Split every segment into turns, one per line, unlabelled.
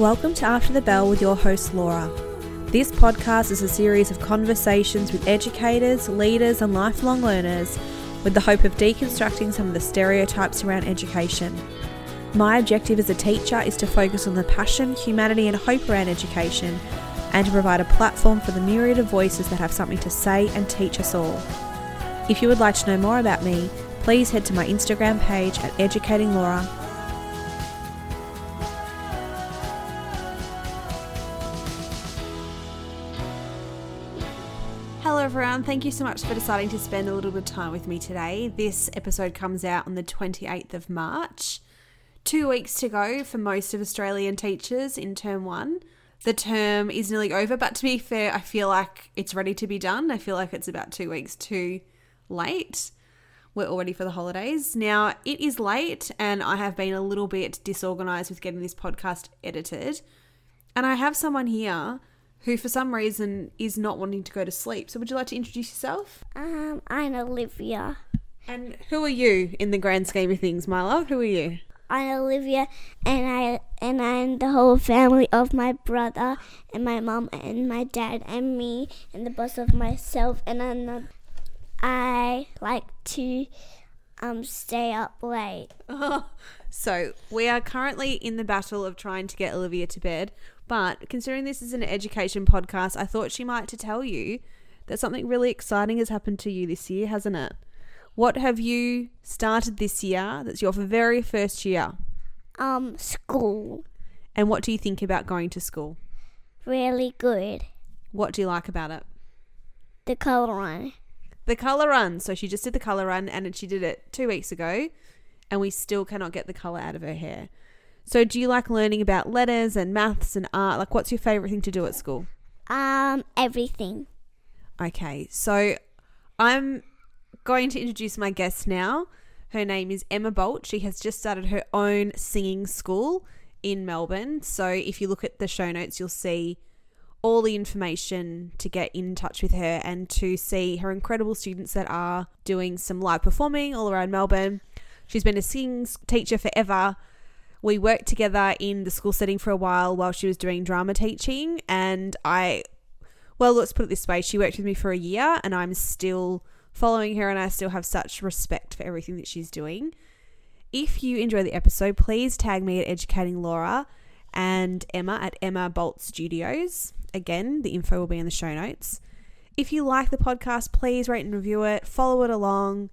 Welcome to After the Bell with your host, Laura. This podcast is a series of conversations with educators, leaders, and lifelong learners with the hope of deconstructing some of the stereotypes around education. My objective as a teacher is to focus on the passion, humanity, and hope around education and to provide a platform for the myriad of voices that have something to say and teach us all. If you would like to know more about me, please head to my Instagram page at Educating Laura. Everyone. Thank you so much for deciding to spend a little bit of time with me today. This episode comes out on the 28th of March. Two weeks to go for most of Australian teachers in term one. The term is nearly over, but to be fair, I feel like it's ready to be done. I feel like it's about two weeks too late. We're all ready for the holidays. Now, it is late, and I have been a little bit disorganized with getting this podcast edited. And I have someone here who, for some reason, is not wanting to go to sleep. So, would you like to introduce yourself?
Um, I'm Olivia.
And who are you in the grand scheme of things, my love? Who are you?
I'm Olivia, and I and I'm the whole family of my brother and my mom and my dad and me and the boss of myself and I'm I like to um stay up late.
Oh, So, we are currently in the battle of trying to get Olivia to bed. But considering this is an education podcast, I thought she might to tell you that something really exciting has happened to you this year, hasn't it? What have you started this year that's your very first year?
Um, school
And what do you think about going to school?
really good.
What do you like about it?
The color run.
The colour run. So she just did the colour run and she did it two weeks ago, and we still cannot get the colour out of her hair. So, do you like learning about letters and maths and art? Like, what's your favourite thing to do at school?
Um, everything.
Okay, so I'm going to introduce my guest now. Her name is Emma Boult. She has just started her own singing school in Melbourne. So if you look at the show notes, you'll see all the information to get in touch with her and to see her incredible students that are doing some live performing all around Melbourne. She's been a singing teacher forever. We worked together in the school setting for a while while she was doing drama teaching, and I well, let's put it this way she worked with me for a year, and I'm still following her, and I still have such respect for everything that she's doing. If you enjoy the episode, please tag me at Educating Laura and Emma at Emma Boult Studios. Again, the info will be in the show notes. If you like the podcast, please rate and review it, follow it along.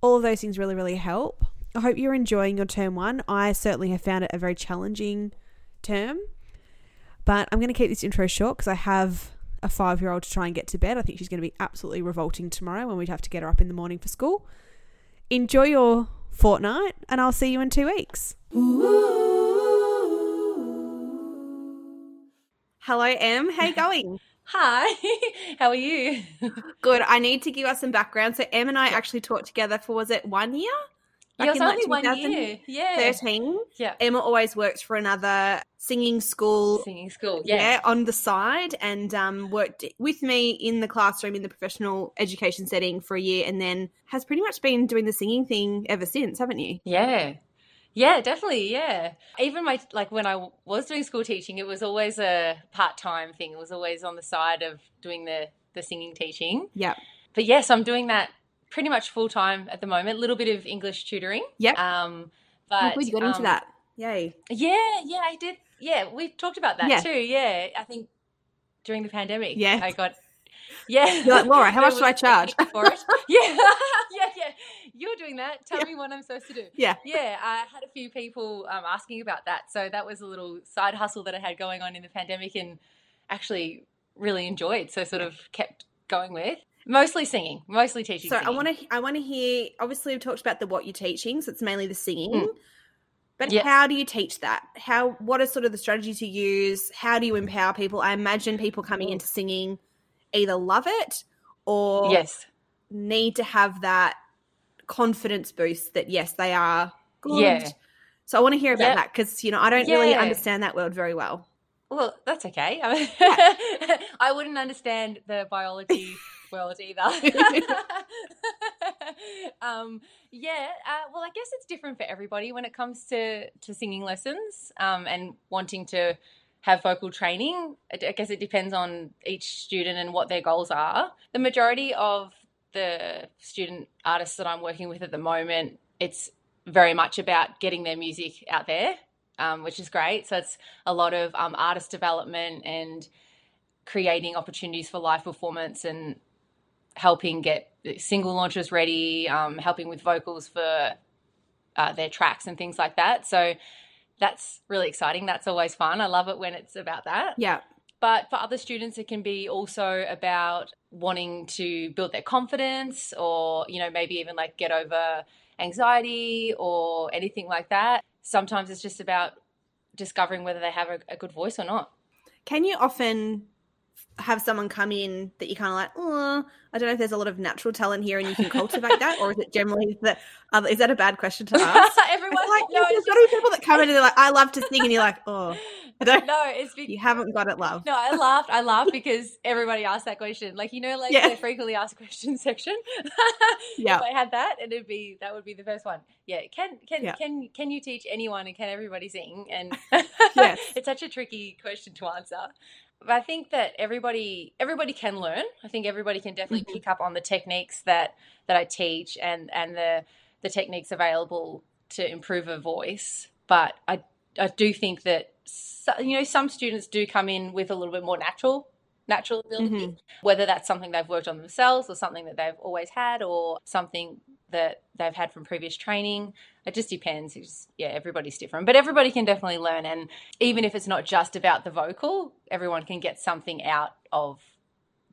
All of those things really, really help. I hope you're enjoying your term one. I certainly have found it a very challenging term, but I'm going to keep this intro short because I have a five year old to try and get to bed. I think she's going to be absolutely revolting tomorrow when we'd have to get her up in the morning for school. Enjoy your fortnight, and I'll see you in two weeks. Hello, Em. How you going?
Hi, how are you?
Good. I need to give us some background. So, Em and I actually taught together for was it one year? Back
Yeah, it was
in, like,
only one year. Yeah.
13.
Yeah.
Emma always worked for another singing school
Singing school.
yeah.
Yeah.
on the side and um, worked with me in the classroom in the professional education setting for a year and then has pretty much been doing the singing thing ever since, haven't you?
Yeah. Yeah, definitely. Yeah. Even my, like when I was doing school teaching, it was always a part time thing. It was always on the side of doing the, the singing teaching.
Yeah.
But yes, I'm doing that pretty much full time at the moment. A little bit of English tutoring.
Yep.
Um,
Oh,
but
you got into
um,
that. Yay.
Yeah, yeah, I did. Yeah, we talked about that
Yeah.
too. Yeah, I think during the pandemic,
Yeah.
I got. Yeah,
You're like, "Laura, how much do I charge?"
For it. yeah, yeah, yeah. You're doing that. Tell
Yeah.
me what I'm supposed to do.
Yeah.
Yeah, I had a few people um, asking about that, so that was a little side hustle that I had going on in the pandemic, and actually really enjoyed. So sort of kept going with mostly singing, mostly teaching.
So I want to I want to hear obviously we've talked about the what you're teaching, so it's mainly the singing.
Mm.
But
Yeah.
how do you teach that? How what are sort of the strategies you use? How do you empower people? I imagine people coming
Mm.
into singing either love it or
Yes.
need to have that confidence boost that yes, they are good.
Yeah.
So I want to hear about
Yep.
that because you know I don't really understand that word very well.
Well, that's okay. I wouldn't understand the biology world either. um, yeah, uh, well, I guess it's different for everybody when it comes to to singing lessons um, and wanting to have vocal training. I I guess it depends on each student and what their goals are. The majority of the student artists that I'm working with at the moment, it's very much about getting their music out there, um, which is great. So it's a lot of um, artist development and creating opportunities for live performance and helping get single launches ready, um, helping with vocals for uh, their tracks and things like that. So that's really exciting. That's always fun. I love it when it's about that.
Yeah.
But for other students, it can be also about wanting to build their confidence or, you know, maybe even like get over anxiety or anything like that. Sometimes it's just about discovering whether they have a, a good voice or not.
Can you often have someone come in that you kind of like, oh, I don't know if there's a lot of natural talent here and you can cultivate that, or is it generally that? Uh, is that a bad question to ask?
Everyone,
like
no,
there's to be people that come in and they're like, I love to sing, and you're like, oh, I don't.
no, it's because
You haven't got it, love.
No, I laughed. I laughed because everybody asked that question. Like you know, like
Yeah.
the frequently asked questions section.
Yeah.
If I had that, and it'd be that would be the first one. Yeah. Can can
Yeah.
can can you teach anyone and can everybody sing? And
Yes.
it's such a tricky question to answer. But I think that everybody everybody can learn. I think everybody can definitely
Mhm.
pick up on the techniques that that I teach and and the the techniques available to improve a voice. But I I do think that so, you know some students do come in with a little bit more natural natural ability,
Mhm.
whether that's something they've worked on themselves or something that they've always had or something that they've had from previous training. It just depends. It's yeah, everybody's different, but everybody can definitely learn. And even if it's not just about the vocal, everyone can get something out of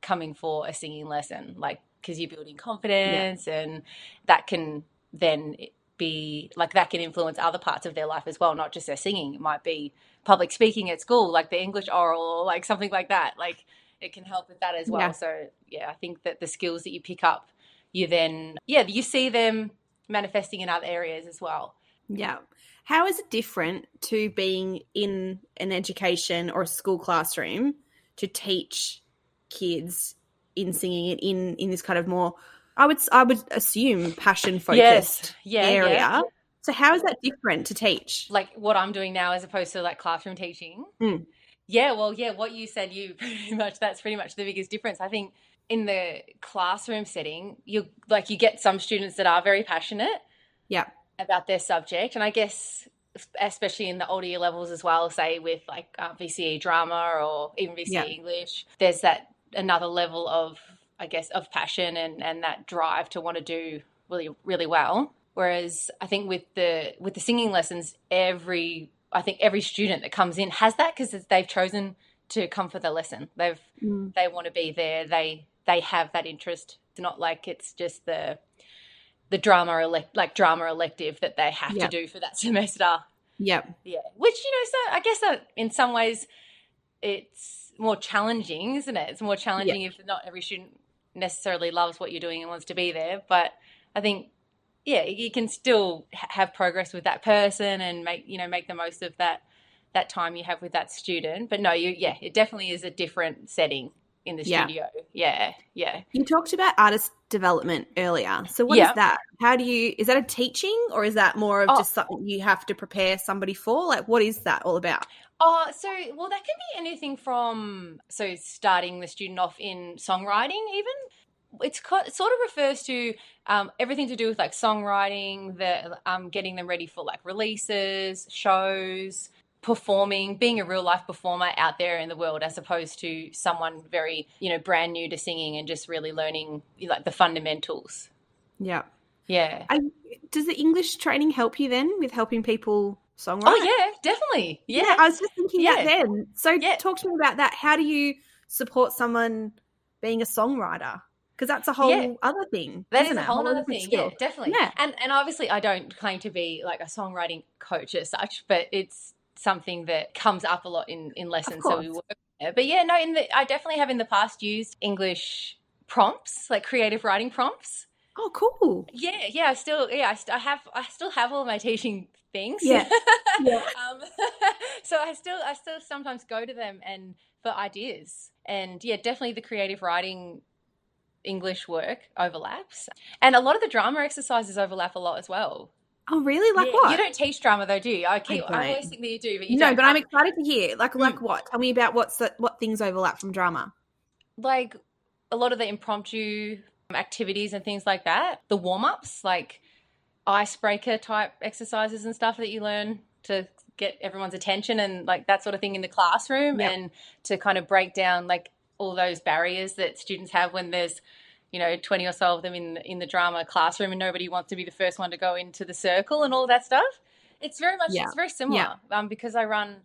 coming for a singing lesson, like because you're building confidence, and that can then be like that can influence other parts of their life as well, not just their singing. It might be public speaking at school, like the English oral, or like something like that. Like it can help with that as well.
Yeah.
So yeah, I think that the skills that you pick up, you then yeah, you see them manifesting in other areas as well.
Yeah. How is it different to being in an education or a school classroom to teach kids in singing it in in this kind of more I would I would assume passion focused
yeah,
area.
yeah.
So how is that different to teach?
like what I'm doing now as opposed to like classroom teaching.
Mm.
Yeah, well, yeah, what you said, you pretty much that's pretty much the biggest difference. I think in the classroom setting, you like you get some students that are very passionate
Yeah.
about their subject, and I guess especially in the older year levels as well, say with like uh, VCE drama or even VCE
Yeah.
English, there's that another level of I guess of passion and and that drive to want to do really really well. Whereas I think with the with the singing lessons, every I think every student that comes in has that because they've chosen to come for the lesson. They've
Mm.
they want to be there. They they have that interest. It's not like it's just the the drama elect like drama elective that they have
Yeah.
to do for that semester.
Yep.
Yeah, which you know, so I guess that in some ways it's more challenging, isn't it? It's more challenging if not every student necessarily loves what you're doing and wants to be there. But I think, yeah, you can still have progress with that person and make you know make the most of that that time you have with that student. But no, you yeah, it definitely is a different setting in the
Yeah.
studio. Yeah, yeah.
You talked about artist development earlier. So what is
Yeah.
that? How do you is that a teaching or is that more of
Oh.
just something you have to prepare somebody for? Like what is that all about?
Oh, so well, that can be anything from so starting the student off in songwriting, even. It's it sort of refers to um, everything to do with like songwriting, the um, getting them ready for like releases, shows, performing, being a real life performer out there in the world, as opposed to someone very you know brand new to singing and just really learning like the fundamentals.
Yeah.
Yeah.
I, does the English training help you then with helping people songwrite?
Oh yeah, definitely. Yeah.
I was just thinking that
Yeah.
then. So
Yeah.
talk to me about that. How do you support someone being a songwriter? Because that's a whole
Yeah.
other thing.
That is a
it?
whole other thing.
skill.
Yeah, definitely.
Yeah.
And and obviously I don't claim to be like a songwriting coach as such, but it's something that comes up a lot in, in lessons. So we work it. But yeah, no, in the I definitely have in the past used English prompts, like creative writing prompts.
Oh, cool.
Yeah, yeah, I still yeah, I, st- I have I still have all my teaching things.
Yeah. Yeah.
um, so I still I still sometimes go to them and for ideas. And yeah, definitely the creative writing English work overlaps. And a lot of the drama exercises overlap a lot as well.
Oh, really? Like
Yeah,
what?
You don't teach drama though, do you? I keep I,
don't.
always think that you do, but you
no,
don't.
but I'm excited to hear. Like, like
Mm.
what? Tell me about what's the, what things overlap from drama.
like a lot of the impromptu activities and things like that. The warm ups, like icebreaker type exercises and stuff that you learn to get everyone's attention and like that sort of thing in the classroom
Yep.
and to kind of break down like all those barriers that students have when there's you know 20 or so of them in in the drama classroom and nobody wants to be the first one to go into the circle and all that stuff it's very much
Yeah.
it's very similar um, because i run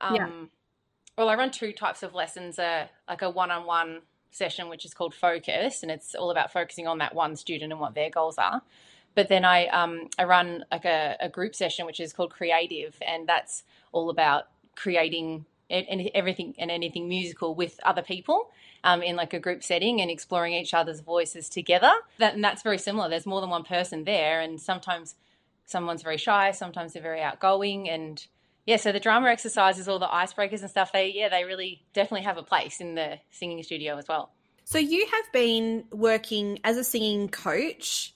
um,
Yeah.
well i run two types of lessons uh, like a one-on-one session which is called focus and it's all about focusing on that one student and what their goals are. But then i um, i run like a, a group session which is called creative and that's all about creating a- any- everything and anything musical with other people um, in like a group setting and exploring each other's voices together. That, and that's very similar. There's more than one person there and sometimes someone's very shy sometimes they're very outgoing and yeah so the drama exercises all the icebreakers and stuff they yeah they really definitely have a place in the singing studio as well
So you have been working as a singing coach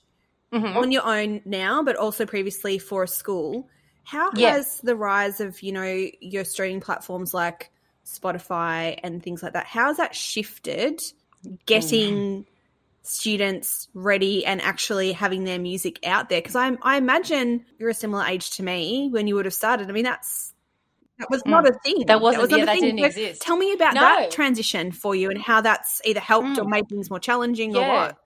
Mhm.
on your own now, but also previously for a school. How
Yeah.
has the rise of you know your streaming platforms like Spotify and things like that? How has that shifted getting students ready and actually having their music out there? Because I I imagine you're a similar age to me when you would have started. I mean that's that was not a thing.
Mm. That wasn't-
not
yeah,
a
that didn't
So
exist.
Tell me about
No.
that transition for you and how that's either helped or
Mm.
made things more challenging or what.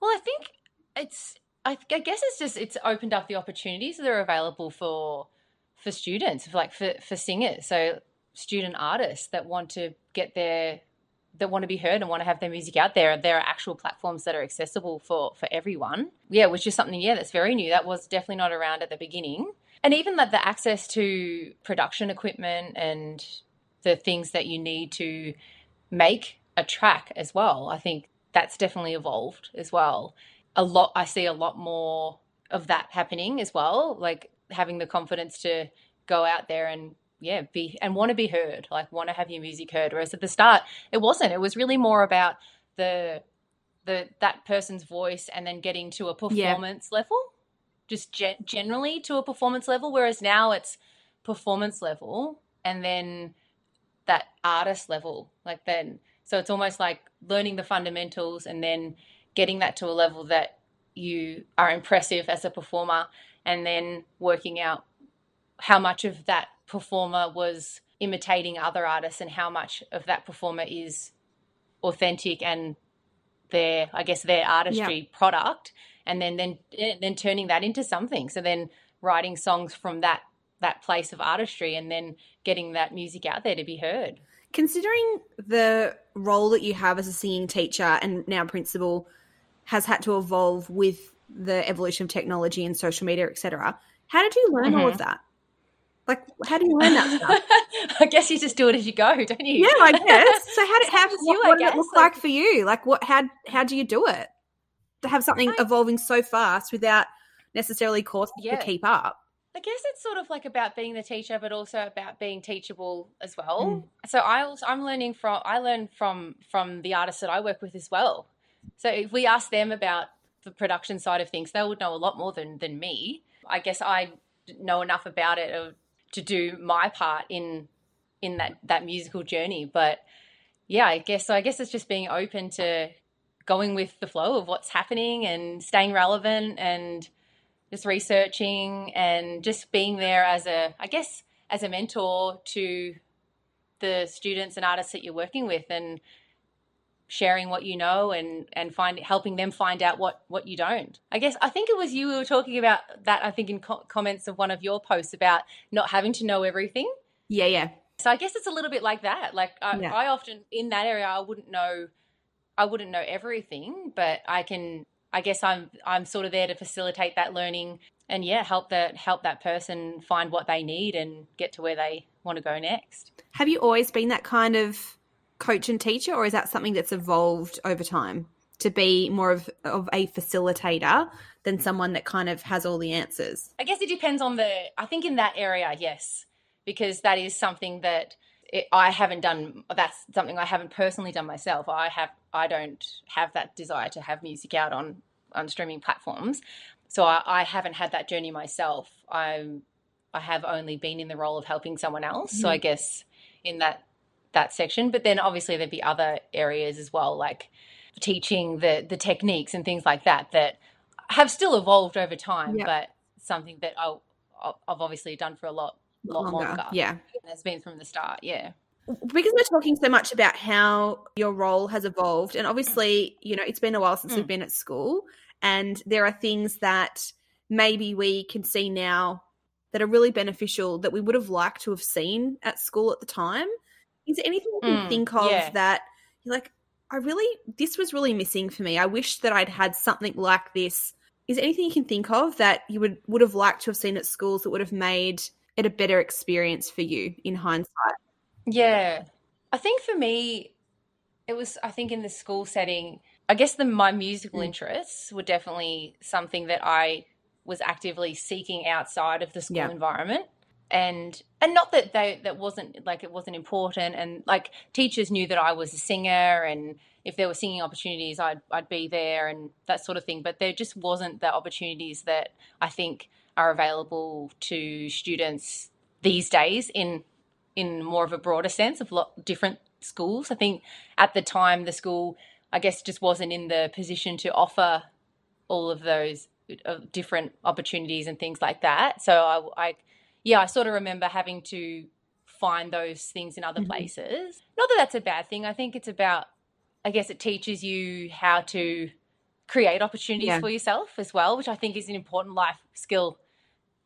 Well, I think it's. I, I guess it's just it's opened up the opportunities that are available for for students, like for for singers. So student artists that want to get their that want to be heard and want to have their music out there. There are actual platforms that are accessible for for everyone. Yeah, which is something yeah that's very new. That was definitely not around at the beginning. And even that the access to production equipment and the things that you need to make a track as well. I think that's definitely evolved as well. A lot I see a lot more of that happening as well, like having the confidence to go out there and yeah, be and want to be heard, like want to have your music heard. Whereas at the start, it wasn't. It was really more about the the that person's voice and then getting to a performance level, just ge- generally to a performance level. Whereas now it's performance level and then that artist level, like then. So it's almost like learning the fundamentals and then getting that to a level that you are impressive as a performer, and then working out how much of that performer was imitating other artists and how much of that performer is authentic and their I guess their artistry product and then then eh, then turning that into something so then writing songs from that that place of artistry and then getting that music out there to be heard
Considering the role that you have as a singing teacher and now principal has had to evolve with the evolution of technology and social media, etc. How did you learn all of that? Like, how do you learn that stuff?
I guess you just do it as you go don't you
yeah, I guess. So, how did, how, what,
you,
what did it look
Like-
like for you? Like, what? How how do you do it to have something
I-
evolving so fast without necessarily courses
Yeah.
to keep up?
I guess it's sort of like about being the teacher, but also about being teachable as well.
Mm.
So I also, I'm learning from I learn from from the artists that I work with as well. So if we ask them about the production side of things, they would know a lot more than than me. I guess I know enough about it to do my part in in that that musical journey. But yeah, I guess so. I guess it's just being open to going with the flow of what's happening and staying relevant and just researching and just being there as a i guess as a mentor to the students and artists that you're working with and sharing what you know and and find helping them find out what what you don't i guess i think it was you who were talking about that i think in co- comments of one of your posts about not having to know everything
Yeah, yeah.
so I guess it's a little bit like that. Like I,
Yeah.
I often in that area I wouldn't know I wouldn't know everything, but I can I guess I'm I'm sort of there to facilitate that learning and yeah, help that help that person find what they need and get to where they want to go next.
Have you always been that kind of coach and teacher, or is that something that's evolved over time to be more of, of a facilitator than someone that kind of has all the answers?
I guess it depends on the I think in that area, yes, because that is something that it, I haven't done that's something I haven't personally done myself. I have I don't have that desire to have music out on on streaming platforms, so I, I haven't had that journey myself. I'm I have only been in the role of helping someone else. Mm-hmm. So I guess in that that section, but then obviously there'd be other areas as well, like teaching the the techniques and things like that that have still evolved over time, yep. but something that I, I've obviously done for a lot lot longer. longer.
Yeah,
has been from the start. Yeah.
Because we're talking so much about how your role has evolved, and obviously, you know, it's been a while since mm. we've been at school, and there are things that maybe we can see now that are really beneficial that we would have liked to have seen at school at the time. Is there anything you can mm, think of yeah. that you're like, I really, this was really missing for me. I wish that I'd had something like this. Is there anything you can think of that you would would have liked to have seen at schools that would have made it a better experience for you in hindsight?
Yeah. I think for me, it was, I think in the school setting, I guess the, my musical mm. interests were definitely something that I was actively seeking outside of the school yeah. environment. And and not that they that wasn't like it wasn't important and like teachers knew that I was a singer and if there were singing opportunities I'd I'd be there and that sort of thing but there just wasn't the opportunities that I think are available to students these days in in more of a broader sense of lot different schools. I think at the time the school, I guess, just wasn't in the position to offer all of those uh, different opportunities and things like that. So I, I, yeah, I sort of remember having to find those things in other mm-hmm. places. Not that that's a bad thing. I think it's about, I guess, it teaches you how to create opportunities yeah. for yourself as well, which I think is an important life skill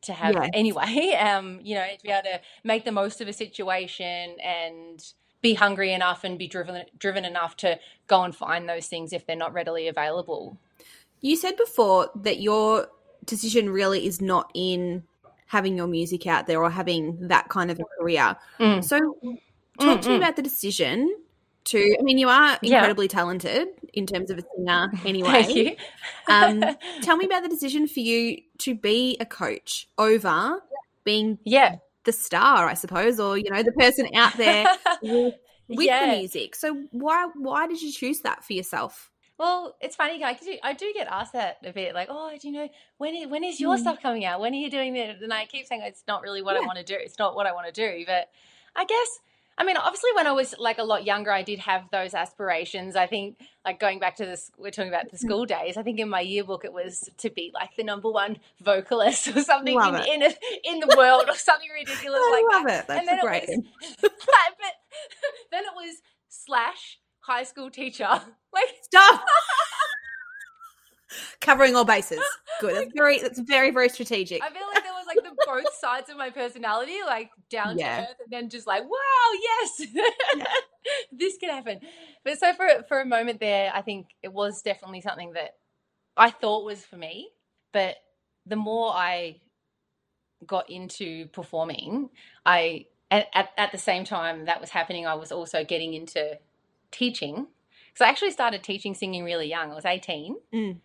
to have yeah. anyway. Um, you know, to be able to make the most of a situation and be hungry enough and be driven driven enough to go and find those things if they're not readily available.
You said before that your decision really is not in having your music out there or having that kind of a career. Mm. So talk mm, to me mm. about the decision to I mean you are incredibly yeah. talented in terms of a singer anyway.
Thank you.
um, tell me about the decision for you to be a coach over being
yeah
the star, I suppose, or you know, the person out there with, with yeah. the music. So why why did you choose that for yourself?
Well, it's funny, I do, I do get asked that a bit, like, oh, do you know when is, when is your mm. stuff coming out? When are you doing it? And I keep saying it's not really what yeah. I want to do. It's not what I want to do, but I guess I mean, obviously, when I was like a lot younger, I did have those aspirations. I think, like going back to this, we're talking about the mm. school days. I think in my yearbook it was to be like the number one vocalist or something in, in, a, in, the world or something ridiculous
I
like
love
that.
it. That's and then great.
It was, but then it was slash high school teacher. Like
stop. Covering all bases. Good. That's very. That's very very strategic.
I feel like there was like the both sides of my personality, like down yeah. to earth, and then just like, wow, yes, yeah. this can happen. But so for for a moment there, I think it was definitely something that I thought was for me. But the more I got into performing, I at, at, at the same time that was happening, I was also getting into teaching. So I actually started teaching singing really young. I was 18.
Mm.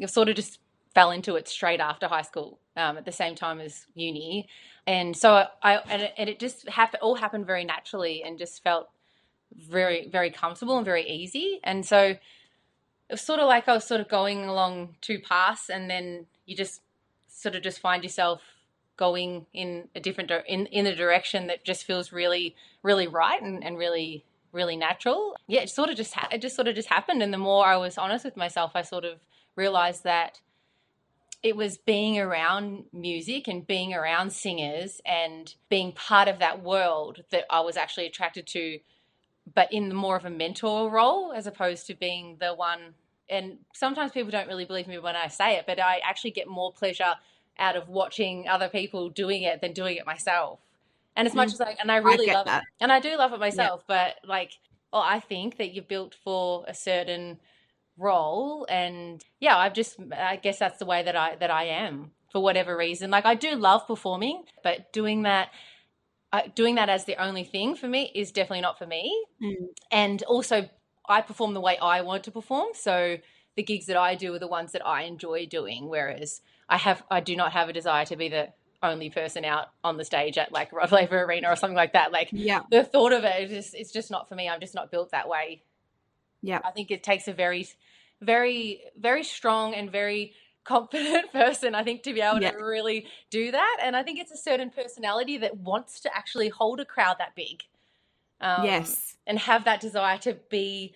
I sort of just fell into it straight after high school um, at the same time as uni. And so I, and it, and it just happened, all happened very naturally and just felt very, very comfortable and very easy. And so it was sort of like I was sort of going along two paths and then you just sort of just find yourself going in a different in in a direction that just feels really really right and, and really really natural yeah it sort of just ha- it just sort of just happened and the more i was honest with myself i sort of realized that it was being around music and being around singers and being part of that world that I was actually attracted to, but in more of a mentor role as opposed to being the one. And sometimes people don't really believe me when I say it, but I actually get more pleasure out of watching other people doing it than doing it myself. And as much mm, as I, and I really I love that. it, and I do love it myself, yeah. but like, well, I think that you're built for a certain role and yeah i've just i guess that's the way that i that i am for whatever reason like i do love performing but doing that uh, doing that as the only thing for me is definitely not for me
mm.
and also i perform the way i want to perform so the gigs that i do are the ones that i enjoy doing whereas i have i do not have a desire to be the only person out on the stage at like Rod Laver Arena or something like that. Like
Yeah.
the thought of it is just it's just not for me. I'm just not built that way.
Yeah.
I think it takes a very, very, very strong and very confident person, I think, to be able
Yeah.
to really do that. And I think it's a certain personality that wants to actually hold a crowd that big. Um,
yes.
And have that desire to be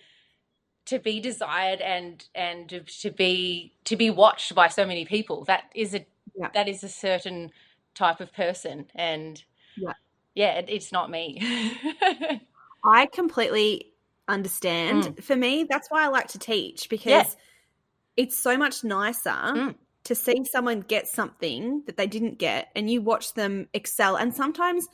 to be desired and and to- to be to be watched by so many people. That is a
Yeah.
that is a certain type of person. And
Yeah.
yeah, it, it's not me.
I completely understand. For me, that's why I like to teach because
Yeah.
it's so much nicer
Mm.
to see someone get something that they didn't get and you watch them excel and sometimes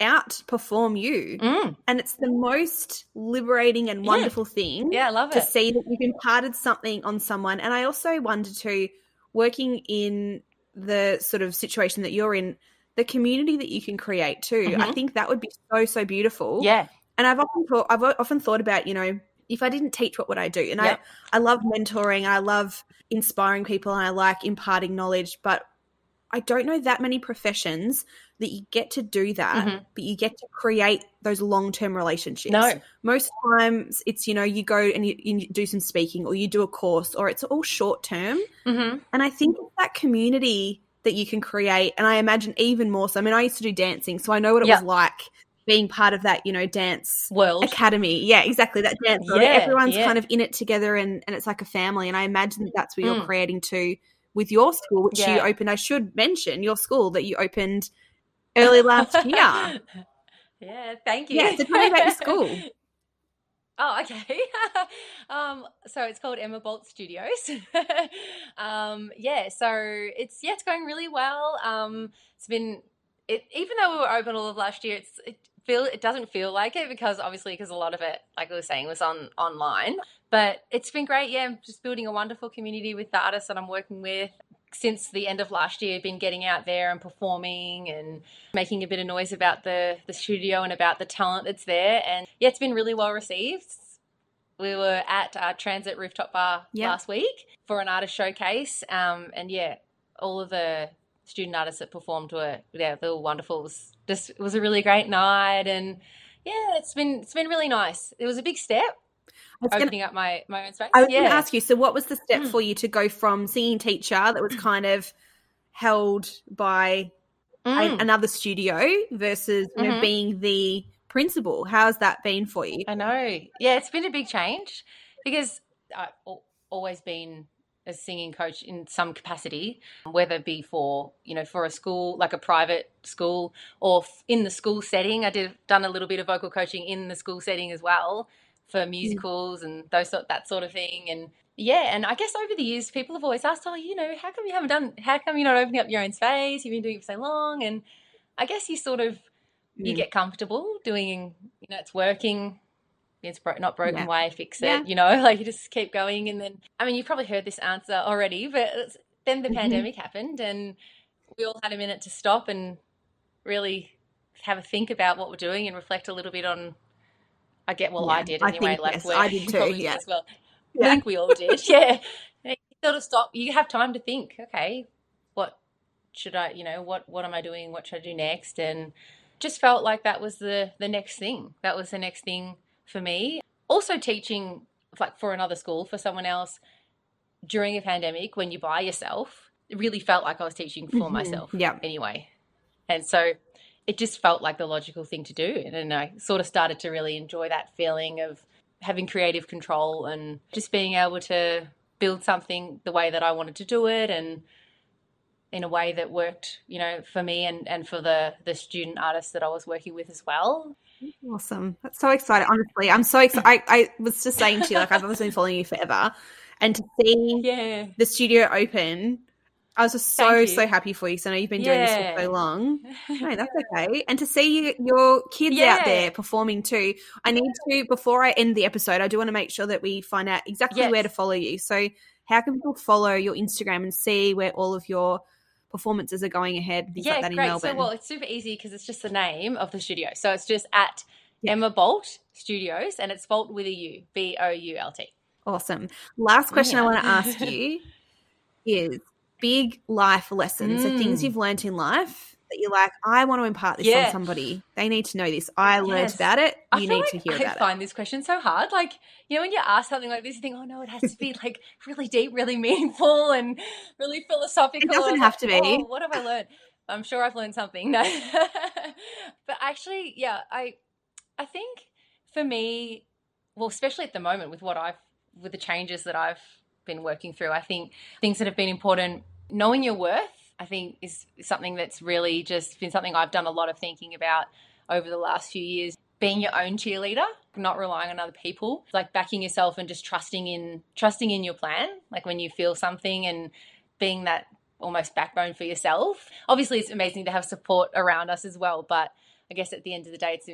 outperform you.
Mm.
And it's the most liberating and
Yeah.
wonderful thing
Yeah, I love it.
to see that you've imparted something on someone. And I also wonder too, working in the sort of situation that you're in, the community that you can create too. I
Mhm.
think that would be so so beautiful.
Yeah.
And I've often thought I've often thought about, you know, if I didn't teach, what would I do? And
Yep.
I I love mentoring, I love inspiring people, and I like imparting knowledge, but I don't know that many professions that you get to do that,
Mhm.
but you get to create those long term relationships.
No.
Most times it's, you know, you go and you, you do some speaking or you do a course or it's all short term.
Mm-hmm.
And I think it's that community that you can create. And I imagine even more so. I mean, I used to do dancing, so I know what it
Yeah.
was like being part of that, you know, dance
World.
academy. Yeah, exactly. That dance.
Yeah,
Everyone's
yeah.
kind of in it together and, and it's like a family. And I imagine that that's what you're
Mm.
creating too with your school, which you opened. I should mention your school that you opened early last year.
yeah, thank you.
Yeah, so tell me about your school.
Oh, okay. um, so it's called Emma Boult Studios. um, yeah, so it's yeah, it's going really well. Um, it's been it even though we were open all of last year, it's it feel it doesn't feel like it because obviously because a lot of it, like I was saying, was on online. But it's been great. Yeah, I'm just building a wonderful community with the artists that I'm working with. Since the end of last year, been getting out there and performing and making a bit of noise about the the studio and about the talent that's there. And yeah, it's been really well received. We were at uh, Transit Rooftop Bar
Yeah.
last week for an artist showcase, um, and yeah, all of the student artists that performed were yeah, they were wonderful. It was just it was a really great night, and yeah, it's been it's been really nice. It was a big step
I was gonna-
opening up my my own space.
I was
yeah.
going to ask you. So, what was the step
Mm.
for you to go from singing teacher that was kind of held by a-
Mm.
another studio versus you know,
Mhm.
being the principal? How's that been for you?
I know. Yeah, it's been a big change because I've always been a singing coach in some capacity, whether it be for you know for a school like a private school or in the school setting. I did done a little bit of vocal coaching in the school setting as well for musicals and those sort that sort of thing. And yeah, and I guess over the years, people have always asked, "Oh, you know, how come you haven't done? How come you're not opening up your own space? You've been doing it for so long." And I guess you sort of you
Mm.
get comfortable doing you know it's working it's bro- not broken
Yeah.
way fix it
Yeah.
you know like you just keep going and then i mean you've probably heard this answer already but it's, then the
Mhm.
pandemic happened and we all had a minute to stop and really have a think about what we're doing and reflect a little bit on i get well i
Yeah,
did
I
anyway
think,
like
yes, I did too, yeah.
as well
Yeah.
i think we all did yeah you sort of stop you have time to think okay what should i you know what what am i doing what should i do next and just felt like that was the the next thing that was the next thing for me also teaching like for another school for someone else during a pandemic when you're by yourself it really felt like i was teaching for
Mhm.
myself
Yeah.
anyway and so it just felt like the logical thing to do and i sort of started to really enjoy that feeling of having creative control and just being able to build something the way that i wanted to do it and in a way that worked, you know, for me and, and for the the student artists that I was working with as well.
Awesome. That's so exciting. Honestly, I'm so excited. I, I was just saying to you, like, I've obviously been following you forever. And to see
Yeah.
the studio open, I was just so, so happy for you. So I know you've been doing this for so long. No, that's okay. And to see you, your kids out there performing too. I need to, before I end the episode, I do want to make sure that we find out exactly
Yes.
where to follow you. So, how can people follow your Instagram and see where all of your performances are going ahead? Things
yeah,
like that in
great.
Melbourne.
So well, it's super easy because it's just the name of the studio. So it's just at
Yeah.
Emma Boult Studios, and it's Boult with a U, B O U L T.
Awesome. Last question I want to ask you is big life lessons, so things
Mm.
you've learnt in life that you're like, I want to impart this
Yeah.
on somebody. They need to know this. I learned about it. You need
like
to hear
I
about it.
I find this question so hard. Like, you know, when you ask something like this, you think, oh no, it has to be like really deep, really meaningful, and really philosophical. It doesn't
have
like,
to be.
"Oh, what have I learned? I'm sure I've learned something. No. but actually, yeah, I I think for me, well, especially at the moment with what I've with the changes that I've been working through, I think things that have been important, knowing your worth, I think is something that's really just been something I've done a lot of thinking about over the last few years. Being your own cheerleader, not relying on other people, like backing yourself and just trusting in trusting in your plan. Like when you feel something and being that almost backbone for yourself. Obviously, it's amazing to have support around us as well, but I guess at the end of the day, it's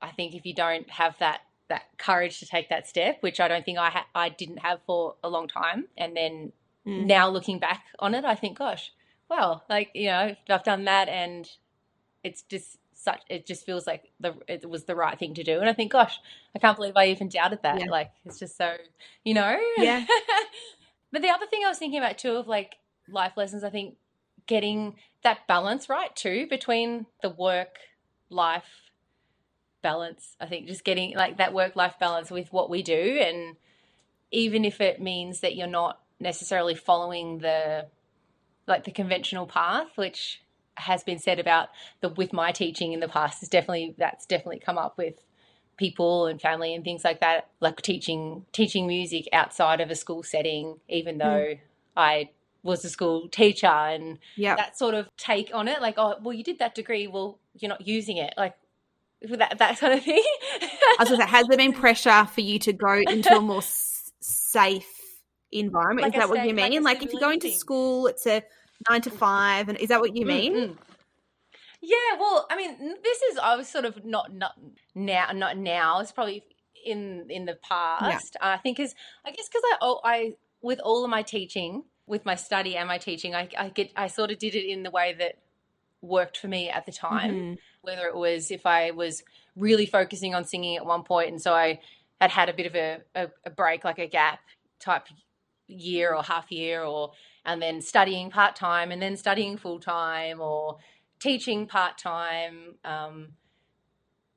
I think if you don't have that that courage to take that step, which I don't think I ha- I didn't have for a long time, and then
Mm.
now looking back on it, I think, gosh, well, like you know, I've done that, and it's just such. It just feels like the it was the right thing to do, and I think, gosh, I can't believe I even doubted that.
Yeah.
Like it's just so, you know,
Yeah.
but the other thing I was thinking about too of like life lessons, I think getting that balance right too between the work life balance. I think just getting like that work life balance with what we do and even if it means that you're not necessarily following the like the conventional path, which has been said about the with my teaching in the past is definitely that's definitely come up with people and family and things like that like teaching teaching music outside of a school setting even hmm. though I was a school teacher and
Yeah.
that sort of take on it like oh well you did that degree well you're not using it like that that kind of thing
I was to say, has there been pressure for you to go into a more s- safe environment?
Like
is that what you
safe- like
mean? Like, if you go into
stability.
school, it's a nine to five, and is that what you mean?
Mm, mm. Yeah, well, I mean, this is I was sort of not not now not now. It's probably in in the past. I think is I guess because I oh, I with all of my teaching, with my study and my teaching, I I get I sort of did it in the way that worked for me at the time.
Mhm.
Whether it was if I was really focusing on singing at one point, and so I had had a bit of a, a, a break, like a gap type year or half year, or and then studying part time, and then studying full time, or teaching part time, um,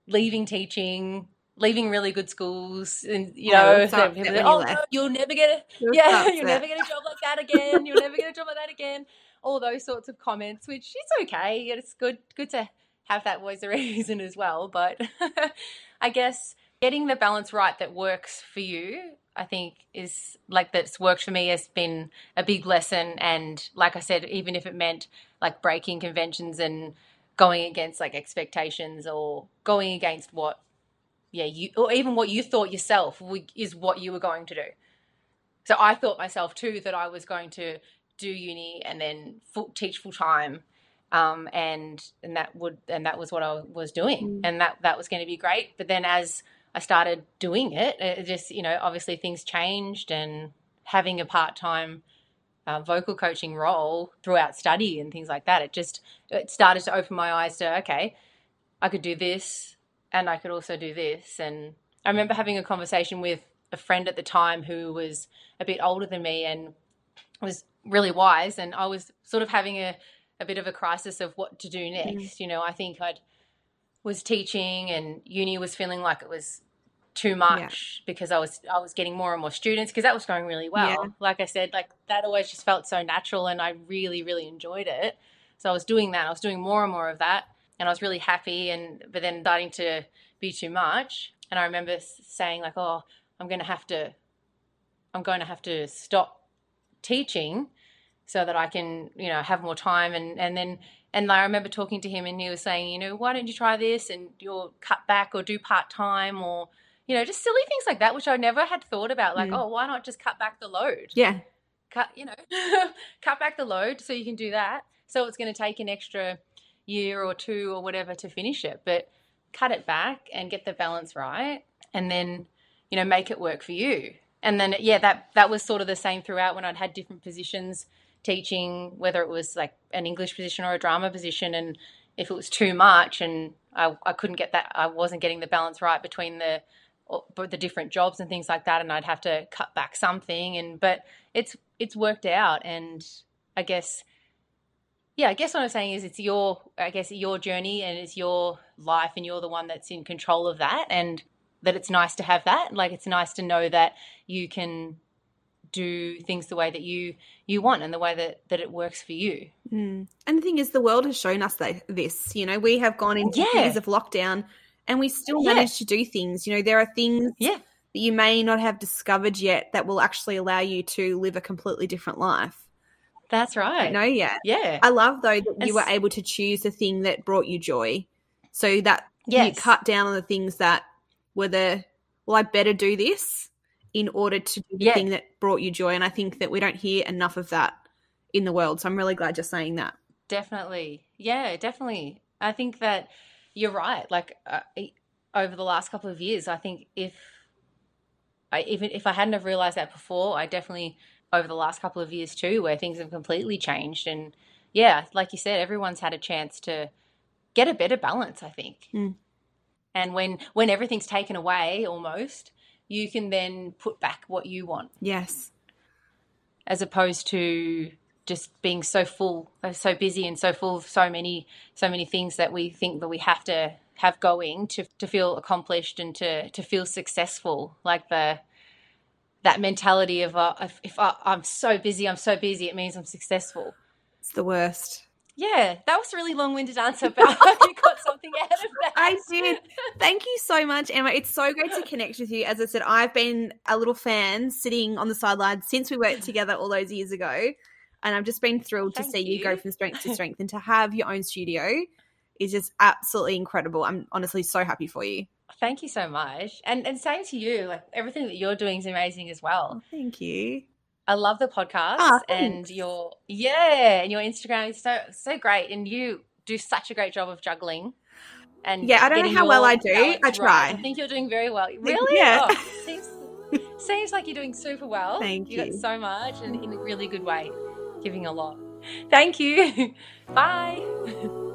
leaving teaching, leaving really good schools, and you know,
it was so
so people say, oh, no, you'll never get a
You were
yeah, you'll never get a job like that again. You'll never get a job like that again. All those sorts of comments, which is okay. It's good, good to have that voice of reason as well. But I guess getting the balance right that works for you, I think, is like that's worked for me has been a big lesson. And like I said, even if it meant like breaking conventions and going against like expectations or going against what yeah you or even what you thought yourself is what you were going to do so i thought myself too that i was going to do uni and then full, teach full time um, and and that would and that was what i was doing
Mm.
and that that was going to be great but then as i started doing it. It just you know obviously things changed and having a part-time uh, vocal coaching role throughout study and things like that it just it started to open my eyes to okay i could do this and i could also do this. And i remember having a conversation with a friend at the time who was a bit older than me and was really wise. And i was sort of having a, a bit of a crisis of what to do next. You know i think i'd was teaching and uni was feeling like it was too much because I was I was getting more and more students because that was going really well.
Yeah.
Like I said, like that always just felt so natural and I really really enjoyed it. So I was doing that. I was doing more and more of that and I was really happy and but then starting to be too much and I remember saying like, "Oh, I'm going to have to I'm going to have to stop teaching so that I can, you know, have more time and and then and I remember talking to him and he was saying, you know, why don't you try this and you'll cut back or do part time or you know, just silly things like that, which I never had thought about. Like,
Mm.
oh, why not just cut back the load?
Yeah.
Cut, you know, cut back the load so you can do that. So it's going to take an extra year or two or whatever to finish it, but cut it back and get the balance right, and then you know make it work for you. And then yeah, that that was sort of the same throughout when I'd had different positions teaching, whether it was like an English position or a drama position, and if it was too much and I, I couldn't get that, I wasn't getting the balance right between the the different jobs and things like that, and I'd have to cut back something. And but it's it's worked out, and I guess, yeah, I guess what I'm saying is it's your, I guess, your journey and it's your life and you're the one that's in control of that. And that it's nice to have that. Like, it's nice to know that you can do things the way that you you want and the way that that it works for you.
Mm. And the thing is, the world has shown us that this. You know, we have gone into
Yeah.
years of lockdown, and we still
Yeah.
manage to do things. You know, there are things
Yeah.
that you may not have discovered yet that will actually allow you to live a completely different life.
That's right.
No, yet.
Yeah.
I love though that you were able to choose the thing that brought you joy, so that you cut down on the things that were the well, I better do this in order to do the
Yeah.
thing that brought you joy. And I think that we don't hear enough of that in the world. So I'm really glad you're saying that.
Definitely. Yeah, definitely. I think that you're right. Like uh, over the last couple of years, I think if I even if I hadn't have realized that before, I definitely over the last couple of years too, where things have completely changed. And yeah, like you said, everyone's had a chance to get a better balance. I think.
Mm.
And when when everything's taken away, almost, you can then put back what you want
Yes.
as opposed to just being so full, uh, so busy, and so full of so many, so many things that we think that we have to have going to to feel accomplished and to to feel successful. Like the that mentality of uh, if, if I, I'm so busy, I'm so busy, it means I'm successful.
It's the worst.
Yeah, that was a really long-winded answer, but I hope you got something out of that.
I did. Thank you so much, Emma. It's so great to connect with you. As I said, I've been a little fan sitting on the sidelines since we worked together all those years ago. And I've just been thrilled to see you.
you.
go from strength to strength and to have your own studio is just absolutely incredible. I'm honestly so happy for you.
Thank you so much, and and same to you. Like everything that you're doing is amazing as well.
Thank you.
I love the podcast
Ah,
and your yeah, and your Instagram is so so great, and you do such a great job of juggling. And
Yeah, I don't know how well I do. I
right.
try.
I think you're doing very well. Really?
Yeah.
Oh, seems seems like you're doing super well.
Thank
You
you.
got so much, and in a really good way, giving a lot. Thank you. Bye.